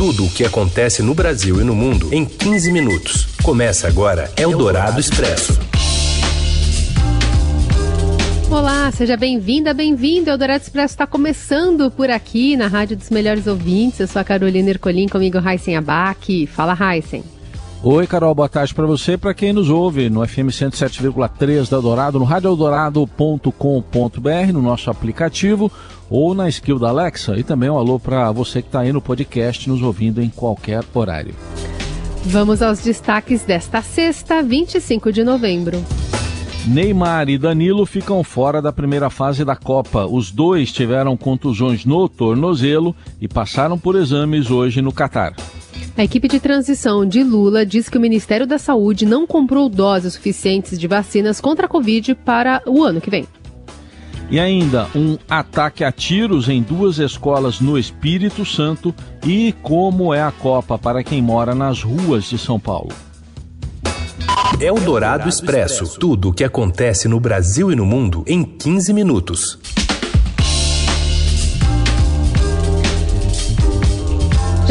Tudo o que acontece no Brasil e no mundo em 15 minutos. Começa agora Eldorado Expresso. Olá, seja bem-vinda, bem-vindo. Eldorado Expresso está começando por aqui na Rádio dos Melhores Ouvintes. Eu sou a Carolina Ercolim, comigo Raíssen Abac. Fala, Raíssen. Oi, Carol, boa tarde para você e para quem nos ouve no FM 107,3 da Eldorado, no radioeldorado.com.br, no nosso aplicativo ou na skill da Alexa. E também um alô para você que está aí no podcast nos ouvindo em qualquer horário. Vamos aos destaques desta sexta, 25 de novembro. Neymar e Danilo ficam fora da primeira fase da Copa. Os dois tiveram contusões no tornozelo e passaram por exames hoje no Catar. A equipe de transição de Lula diz que o Ministério da Saúde não comprou doses suficientes de vacinas contra a Covid para o ano que vem. E ainda um ataque a tiros em duas escolas no Espírito Santo e como é a Copa para quem mora nas ruas de São Paulo. É o Dourado Expresso. Tudo o que acontece no Brasil e no mundo em 15 minutos.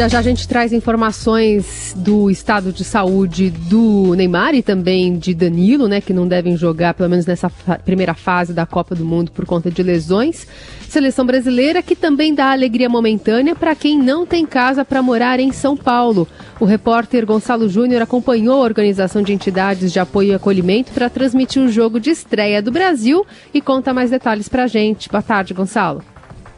Já já a gente traz informações do estado de saúde do Neymar e também de Danilo, né, que não devem jogar pelo menos nessa primeira fase da Copa do Mundo por conta de lesões. Seleção brasileira que também dá alegria momentânea para quem não tem casa para morar em São Paulo. O repórter Gonçalo Júnior acompanhou a organização de entidades de apoio e acolhimento para transmitir o jogo de estreia do Brasil e conta mais detalhes para a gente. Boa tarde, Gonçalo.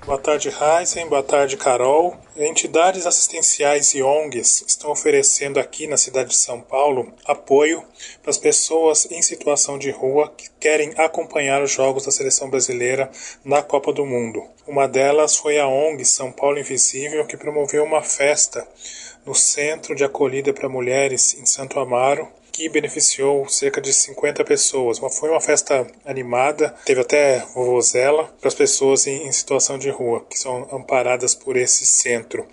Boa tarde, Heisen. Boa tarde, Carol. Entidades assistenciais e ONGs estão oferecendo aqui na cidade de São Paulo apoio para as pessoas em situação de rua que querem acompanhar os jogos da seleção brasileira na Copa do Mundo. Uma delas foi a ONG São Paulo Invisível, que promoveu uma festa no Centro de Acolhida para Mulheres em Santo Amaro, que beneficiou cerca de 50 pessoas. Foi uma festa animada, teve até vovozela para as pessoas em, em, situação de rua, que são amparadas por esse centro.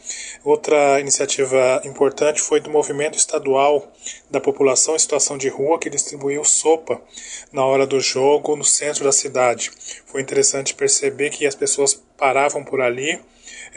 Outra iniciativa importante foi do movimento estadual da população em situação de rua, que distribuiu sopa na hora do jogo no centro da cidade. Foi interessante perceber que as pessoas paravam por ali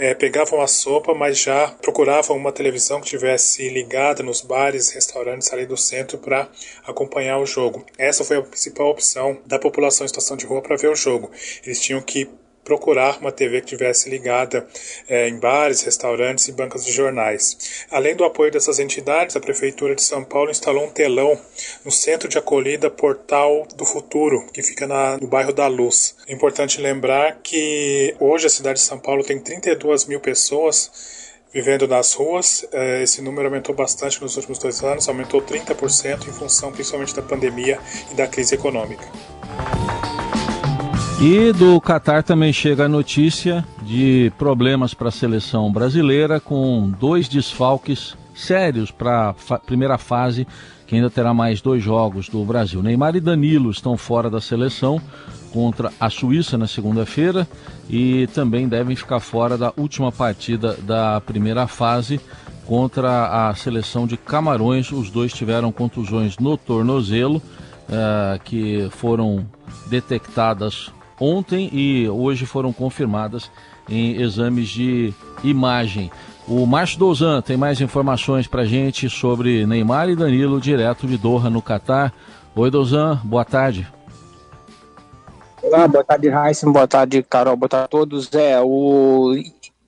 é, pegavam a sopa, mas já procuravam uma televisão que tivesse ligada nos bares, restaurantes ali do centro para acompanhar o jogo. Essa foi a principal opção da população em situação de rua para ver o jogo. Eles tinham que procurar uma TV que tivesse ligada é, em bares, restaurantes e bancas de jornais. Além do apoio dessas entidades, a Prefeitura de São Paulo instalou um telão no centro de acolhida Portal do Futuro, que fica na, no bairro da Luz. É importante lembrar que hoje a cidade de São Paulo tem 32 mil pessoas vivendo nas ruas. É, esse número aumentou bastante nos últimos dois anos, aumentou 30% em função principalmente da pandemia e da crise econômica. E do Catar também chega a notícia de problemas para a seleção brasileira, com dois desfalques sérios para a fa primeira fase, que ainda terá mais dois jogos do Brasil. Neymar e Danilo estão fora da seleção contra a Suíça na segunda-feira e também devem ficar fora da última partida da primeira fase contra a seleção de Camarões. Os dois tiveram contusões no tornozelo, uh, que foram detectadas ontem e hoje foram confirmadas em exames de imagem. O Márcio Douzan tem mais informações para gente sobre Neymar e Danilo, direto de Doha, no Catar. Oi, Douzan, boa tarde. Olá, boa tarde, Heisen, boa tarde, Carol, boa tarde a todos. É, o...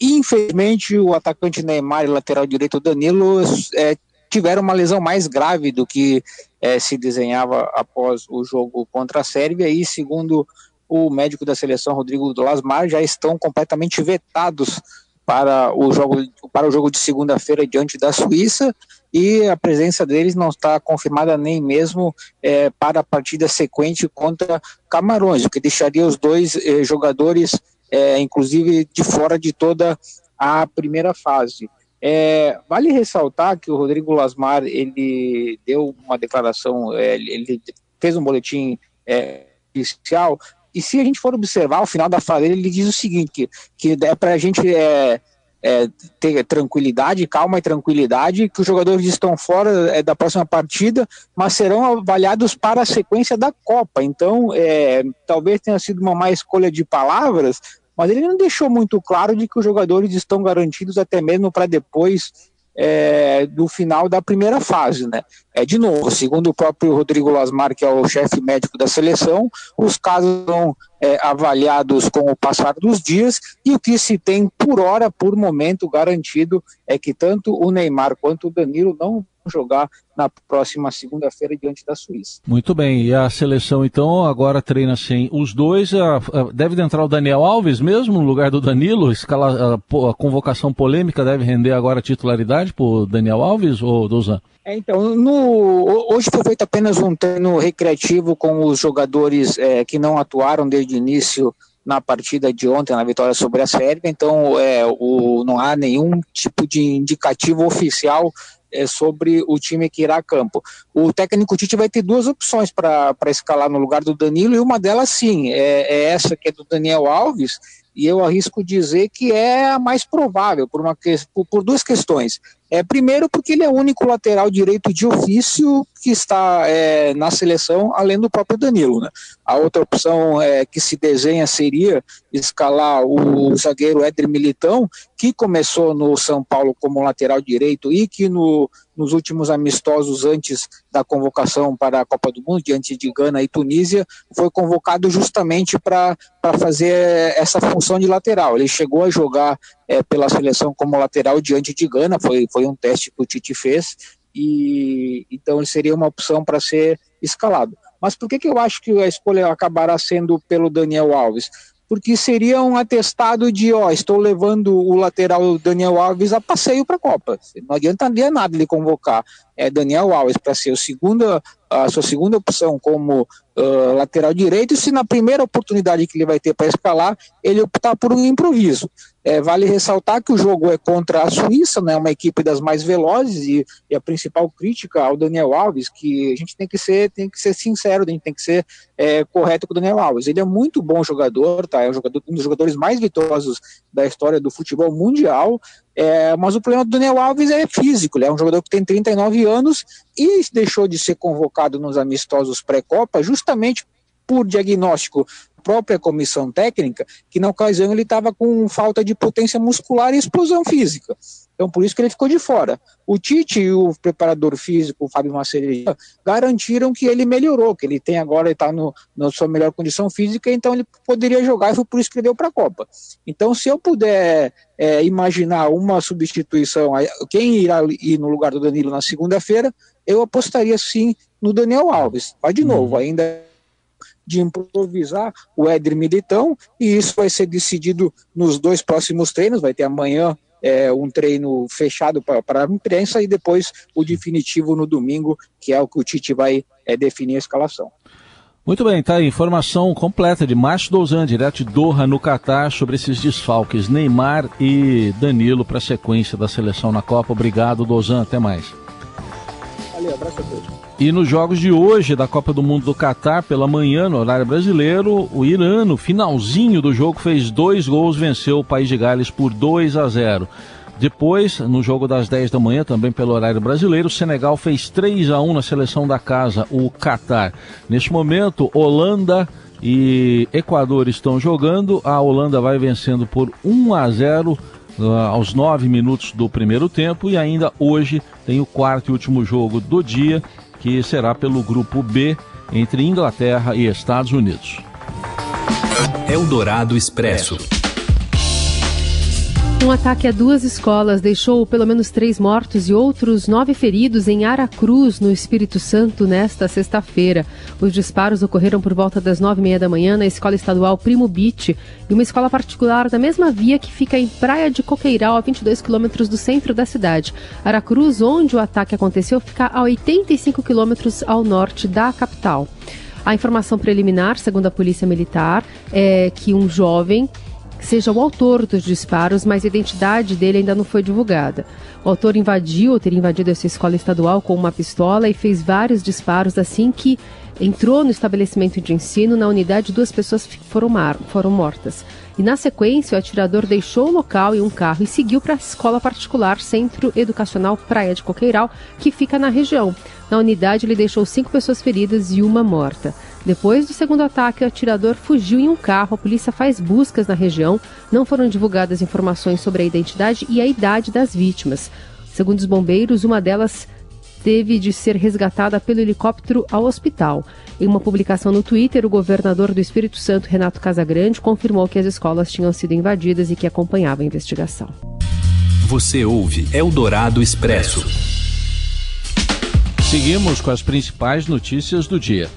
Infelizmente, o atacante Neymar e lateral direito Danilo é, tiveram uma lesão mais grave do que é, se desenhava após o jogo contra a Sérvia e, segundo o médico da seleção, Rodrigo Lasmar, já estão completamente vetados para o jogo, para o jogo de segunda-feira diante da Suíça e a presença deles não está confirmada nem mesmo é, para a partida sequente contra Camarões, o que deixaria os dois eh, jogadores, é, inclusive, de fora de toda a primeira fase. É, vale ressaltar que o Rodrigo Lasmar ele deu uma declaração, é, ele fez um boletim é, oficial e se a gente for observar o final da fala ele diz o seguinte: que, que é para a gente é, é, ter tranquilidade, calma e tranquilidade, que os jogadores estão fora é, da próxima partida, mas serão avaliados para a sequência da Copa. Então, é, talvez tenha sido uma má escolha de palavras, mas ele não deixou muito claro de que os jogadores estão garantidos até mesmo para depois é, do final da primeira fase, né? É, de novo, segundo o próprio Rodrigo Lasmar, que é o chefe médico da seleção, os casos são é, avaliados com o passar dos dias e o que se tem por hora, por momento, garantido é que tanto o Neymar quanto o Danilo não jogar na próxima segunda-feira diante da Suíça. Muito bem, e a seleção então agora treina sem os dois. A, a, deve entrar o Daniel Alves mesmo no lugar do Danilo? Escala, a, a convocação polêmica deve render agora a titularidade para o Daniel Alves ou Dozan? É, então, no, hoje foi feito apenas um treino recreativo com os jogadores é, que não atuaram desde o início na partida de ontem, na vitória sobre a Sérvia, então é, o, não há nenhum tipo de indicativo oficial é, sobre o time que irá a campo. O técnico Tite vai ter duas opções para escalar no lugar do Danilo, e uma delas sim, é, é essa que é do Daniel Alves, e eu arrisco dizer que é a mais provável, por, uma, por, por duas questões. É, primeiro, porque ele é o único lateral direito de ofício que está é, na seleção, além do próprio Danilo. Né? A outra opção é, que se desenha seria escalar o zagueiro Éder Militão, que começou no São Paulo como lateral direito e que no, nos últimos amistosos antes da convocação para a Copa do Mundo, diante de Gana e Tunísia, foi convocado justamente para fazer essa função de lateral. Ele chegou a jogar é, pela seleção como lateral diante de Gana, foi, foi um teste que o Tite fez, e então ele seria uma opção para ser escalado. Mas por que, que eu acho que a escolha acabará sendo pelo Daniel Alves? Porque seria um atestado de, ó, estou levando o lateral Daniel Alves a passeio para a Copa. Não adiantaria nada ele convocar é, Daniel Alves para ser o segunda, a sua segunda opção como uh, lateral direito, se na primeira oportunidade que ele vai ter para escalar, ele optar por um improviso. É, vale ressaltar que o jogo é contra a Suíça, né, uma equipe das mais velozes, e, e, a principal crítica ao Daniel Alves, que a gente tem que ser, tem que ser sincero, a gente tem que ser é, correto com o Daniel Alves. Ele é muito bom jogador, tá? é um, jogador, um dos jogadores mais vitoriosos da história do futebol mundial, é, mas o problema do Daniel Alves é físico, ele é um jogador que tem 39 anos e deixou de ser convocado nos amistosos pré-copa justamente por diagnóstico própria comissão técnica, que na ocasião ele estava com falta de potência muscular e explosão física. Então, por isso que ele ficou de fora. O Tite e o preparador físico, o Fábio Macedo, garantiram que ele melhorou, que ele tem agora, está na sua melhor condição física, então ele poderia jogar e foi por isso que ele deu para a Copa. Então, se eu puder é, imaginar uma substituição, quem irá ir no lugar do Danilo na segunda-feira, eu apostaria sim no Daniel Alves. Vai de uhum. novo, ainda de improvisar o Éder Militão, e isso vai ser decidido nos dois próximos treinos, vai ter amanhã é, um treino fechado para a imprensa e depois o definitivo no domingo, que é o que o Tite vai é, definir a escalação. Muito bem, tá aí, informação completa de Márcio Douzan, direto de Doha, no Catar, sobre esses desfalques Neymar e Danilo para a sequência da seleção na Copa. Obrigado, Douzan, até mais. Valeu, abraço a todos. E nos jogos de hoje da Copa do Mundo do Catar, pela manhã, no horário brasileiro, o Irã, no finalzinho do jogo, fez dois gols, venceu o País de Gales por 2 a 0. Depois, no jogo das 10 da manhã, também pelo horário brasileiro, o Senegal fez 3 a 1 na seleção da casa, o Catar. Neste momento, Holanda e Equador estão jogando. A Holanda vai vencendo por 1 a 0 uh, aos 9 minutos do primeiro tempo e ainda hoje tem o quarto e último jogo do dia que será pelo grupo B entre Inglaterra e Estados Unidos. Eldorado Expresso. Um ataque a duas escolas deixou pelo menos três mortos e outros nove feridos em Aracruz, no Espírito Santo, nesta sexta-feira. Os disparos ocorreram por volta das nove e meia da manhã na escola estadual Primo Beach e uma escola particular da mesma via que fica em Praia de Coqueiral, a 22 quilômetros do centro da cidade. Aracruz, onde o ataque aconteceu, fica a 85 quilômetros ao norte da capital. A informação preliminar, segundo a Polícia Militar, é que um jovem seja o autor dos disparos, mas a identidade dele ainda não foi divulgada. O autor invadiu ou teria invadido essa escola estadual com uma pistola e fez vários disparos assim que entrou no estabelecimento de ensino. Na unidade, duas pessoas foram, foram mortas. E na sequência, o atirador deixou o local em um carro e seguiu para a escola particular Centro Educacional Praia de Coqueiral, que fica na região. Na unidade, ele deixou cinco pessoas feridas e uma morta. Depois do segundo ataque, o atirador fugiu em um carro. A polícia faz buscas na região. Não foram divulgadas informações sobre a identidade e a idade das vítimas. Segundo os bombeiros, uma delas teve de ser resgatada pelo helicóptero ao hospital. Em uma publicação no Twitter, o governador do Espírito Santo, Renato Casagrande, confirmou que as escolas tinham sido invadidas e que acompanhava a investigação. Você ouve Eldorado Expresso. Seguimos com as principais notícias do dia.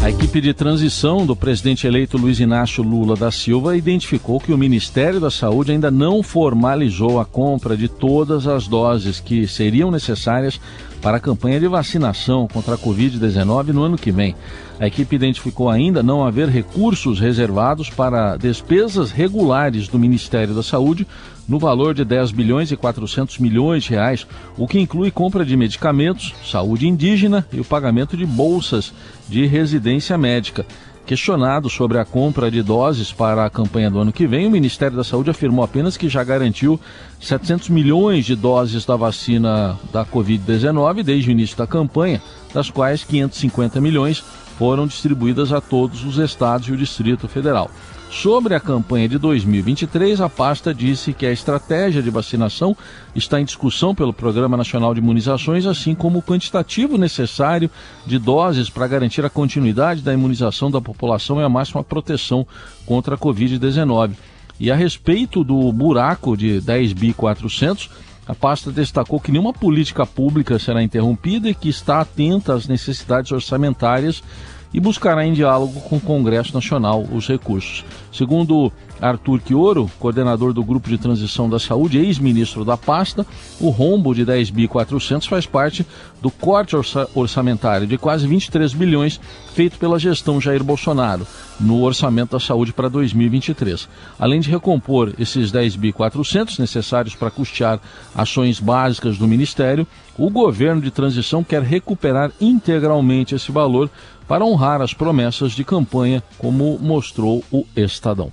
A equipe de transição do presidente eleito Luiz Inácio Lula da Silva identificou que o Ministério da Saúde ainda não formalizou a compra de todas as doses que seriam necessárias para a campanha de vacinação contra a Covid-19 no ano que vem. A equipe identificou ainda não haver recursos reservados para despesas regulares do Ministério da Saúde no valor de 10 bilhões e 400 milhões de reais, o que inclui compra de medicamentos, saúde indígena e o pagamento de bolsas de residência médica. Questionado sobre a compra de doses para a campanha do ano que vem, o Ministério da Saúde afirmou apenas que já garantiu 700 milhões de doses da vacina da Covid-19 desde o início da campanha, das quais 550 milhões foram distribuídas a todos os estados e o Distrito Federal. Sobre a campanha de 2023, a pasta disse que a estratégia de vacinação está em discussão pelo Programa Nacional de Imunizações, assim como o quantitativo necessário de doses para garantir a continuidade da imunização da população e a máxima proteção contra a Covid-19. E a respeito do buraco de 10.400, a pasta destacou que nenhuma política pública será interrompida e que está atenta às necessidades orçamentárias e buscará em diálogo com o Congresso Nacional os recursos. Segundo Arthur Quioro, coordenador do Grupo de Transição da Saúde, ex-ministro da pasta, o rombo de 10.400 faz parte do corte orça orçamentário de quase 23 bilhões feito pela gestão Jair Bolsonaro no orçamento da saúde para 2023. Além de recompor esses 10.400 necessários para custear ações básicas do Ministério, o governo de transição quer recuperar integralmente esse valor para honrar as promessas de campanha, como mostrou o Estadão.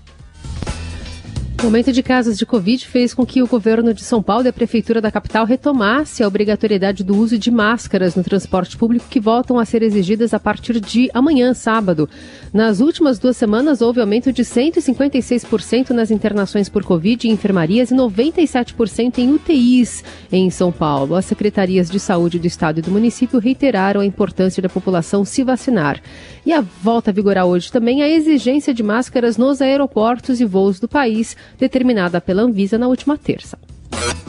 O aumento de casos de Covid fez com que o governo de São Paulo e a prefeitura da capital retomasse a obrigatoriedade do uso de máscaras no transporte público que voltam a ser exigidas a partir de amanhã, sábado. Nas últimas duas semanas, houve aumento de 156% nas internações por Covid em enfermarias e 97% em UTIs em São Paulo. As secretarias de saúde do estado e do município reiteraram a importância da população se vacinar. E a volta a vigorar hoje também a exigência de máscaras nos aeroportos e voos do país determinada pela Anvisa na última terça.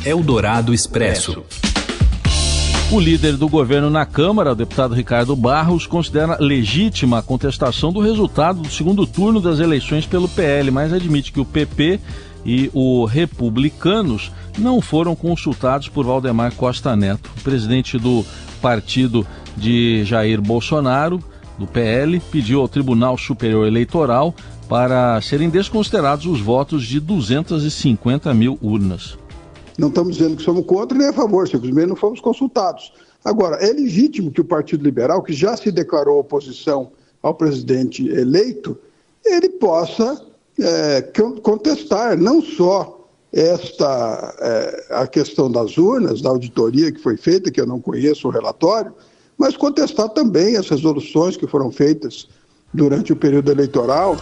Eldorado Expresso. O líder do governo na Câmara, o deputado Ricardo Barros, considera legítima a contestação do resultado do segundo turno das eleições pelo PL, mas admite que o PP e o Republicanos não foram consultados por Valdemar Costa Neto. O presidente do partido de Jair Bolsonaro, do PL, pediu ao Tribunal Superior Eleitoral para serem desconsiderados os votos de 250 mil urnas. Não estamos dizendo que somos contra nem a favor, simplesmente não fomos consultados. Agora, é legítimo que o Partido Liberal, que já se declarou oposição ao presidente eleito, ele possa é, contestar não só esta é, a questão das urnas, da auditoria que foi feita, que eu não conheço o relatório, mas contestar também as resoluções que foram feitas durante o período eleitoral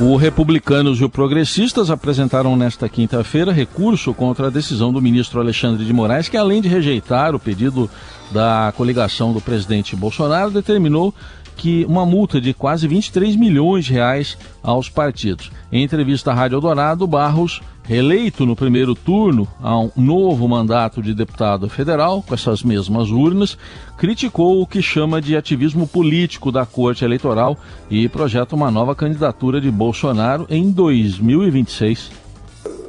o Republicanos e o Progressistas apresentaram nesta quinta-feira recurso contra a decisão do ministro Alexandre de Moraes, que além de rejeitar o pedido da coligação do presidente Bolsonaro, determinou que uma multa de quase 23 milhões de reais aos partidos. Em entrevista à Rádio Eldorado, Barros, reeleito no primeiro turno a um novo mandato de deputado federal, com essas mesmas urnas, criticou o que chama de ativismo político da Corte Eleitoral e projeta uma nova candidatura de Bolsonaro em 2026.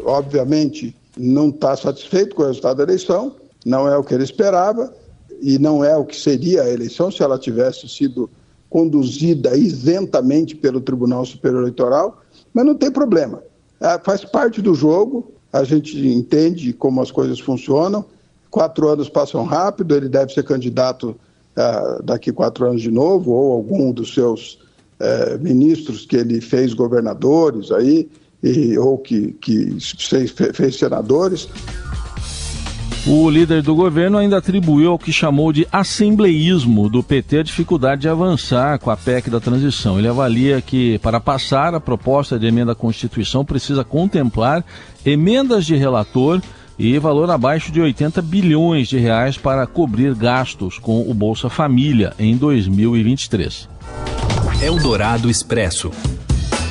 Obviamente, não está satisfeito com o resultado da eleição, não é o que ele esperava e não é o que seria a eleição se ela tivesse sido conduzida isentamente pelo Tribunal Superior Eleitoral, mas não tem problema. É, faz parte do jogo, a gente entende como as coisas funcionam. Quatro anos passam rápido, ele deve ser candidato uh, daqui quatro anos de novo, ou algum dos seus uh, ministros que ele fez governadores aí, e, ou que, que fez, fez senadores. O líder do governo ainda atribuiu ao que chamou de assembleísmo do PT a dificuldade de avançar com a PEC da transição. Ele avalia que, para passar, a proposta de emenda à Constituição precisa contemplar emendas de relator e valor abaixo de 80 bilhões de reais para cobrir gastos com o Bolsa Família em 2023. Eldorado Expresso.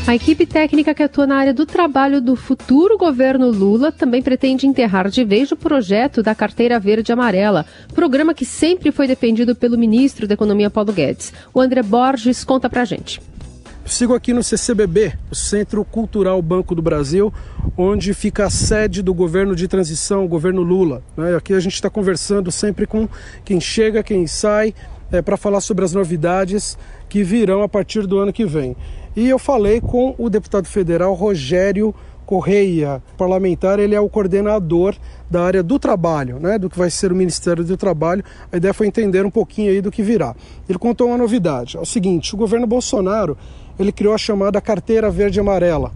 A equipe técnica que atua na área do trabalho do futuro governo Lula também pretende enterrar de vez o projeto da Carteira Verde Amarela, programa que sempre foi defendido pelo ministro da Economia Paulo Guedes. O André Borges conta pra gente. Sigo aqui no CCBB, o Centro Cultural Banco do Brasil, onde fica a sede do governo de transição, o governo Lula. Né? Aqui a gente está conversando sempre com quem chega, quem sai, é, para falar sobre as novidades que virão a partir do ano que vem. E eu falei com o deputado federal Rogério Correia, parlamentar, ele é o coordenador da área do trabalho, né, do que vai ser o Ministério do Trabalho. A ideia foi entender um pouquinho aí do que virá. Ele contou uma novidade, é o seguinte, o governo Bolsonaro, ele criou a chamada Carteira Verde Amarela.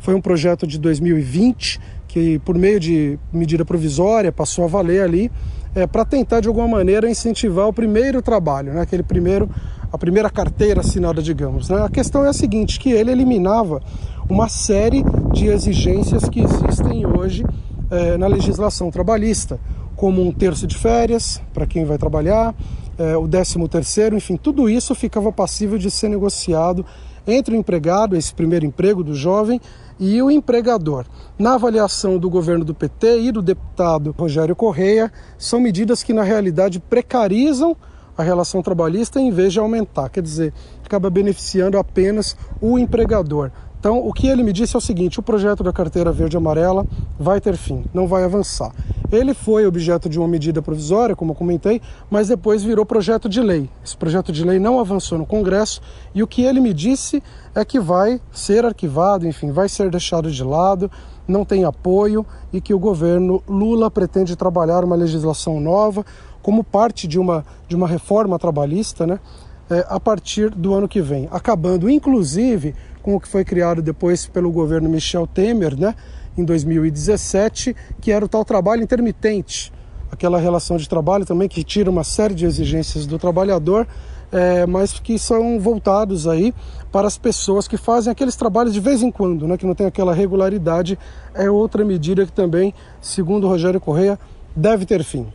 Foi um projeto de 2020 que por meio de medida provisória passou a valer ali é, para tentar de alguma maneira incentivar o primeiro trabalho, né, aquele primeiro a primeira carteira assinada, digamos. Né? A questão é a seguinte, que ele eliminava uma série de exigências que existem hoje é, na legislação trabalhista, como um terço de férias para quem vai trabalhar, é, o décimo terceiro, enfim, tudo isso ficava passível de ser negociado entre o empregado, esse primeiro emprego do jovem, e o empregador. Na avaliação do governo do PT e do deputado Rogério Correia, são medidas que na realidade precarizam a relação trabalhista em vez de aumentar, quer dizer, acaba beneficiando apenas o empregador. Então, o que ele me disse é o seguinte: o projeto da carteira verde amarela vai ter fim, não vai avançar. Ele foi objeto de uma medida provisória, como eu comentei, mas depois virou projeto de lei. Esse projeto de lei não avançou no Congresso e o que ele me disse é que vai ser arquivado, enfim, vai ser deixado de lado, não tem apoio e que o governo Lula pretende trabalhar uma legislação nova como parte de uma, de uma reforma trabalhista, né, é, a partir do ano que vem, acabando inclusive com o que foi criado depois pelo governo Michel Temer, né, em 2017, que era o tal trabalho intermitente, aquela relação de trabalho também que tira uma série de exigências do trabalhador, é, mas que são voltados aí para as pessoas que fazem aqueles trabalhos de vez em quando, né, que não tem aquela regularidade, é outra medida que também, segundo Rogério Correia, deve ter fim.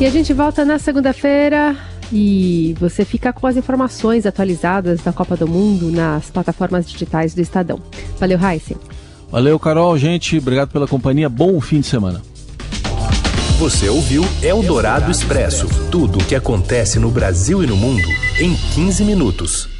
E a gente volta na segunda-feira e você fica com as informações atualizadas da Copa do Mundo nas plataformas digitais do Estadão. Valeu, Heisen. Valeu, Carol. Gente, obrigado pela companhia. Bom fim de semana. Você ouviu Eldorado Expresso tudo o que acontece no Brasil e no mundo em 15 minutos.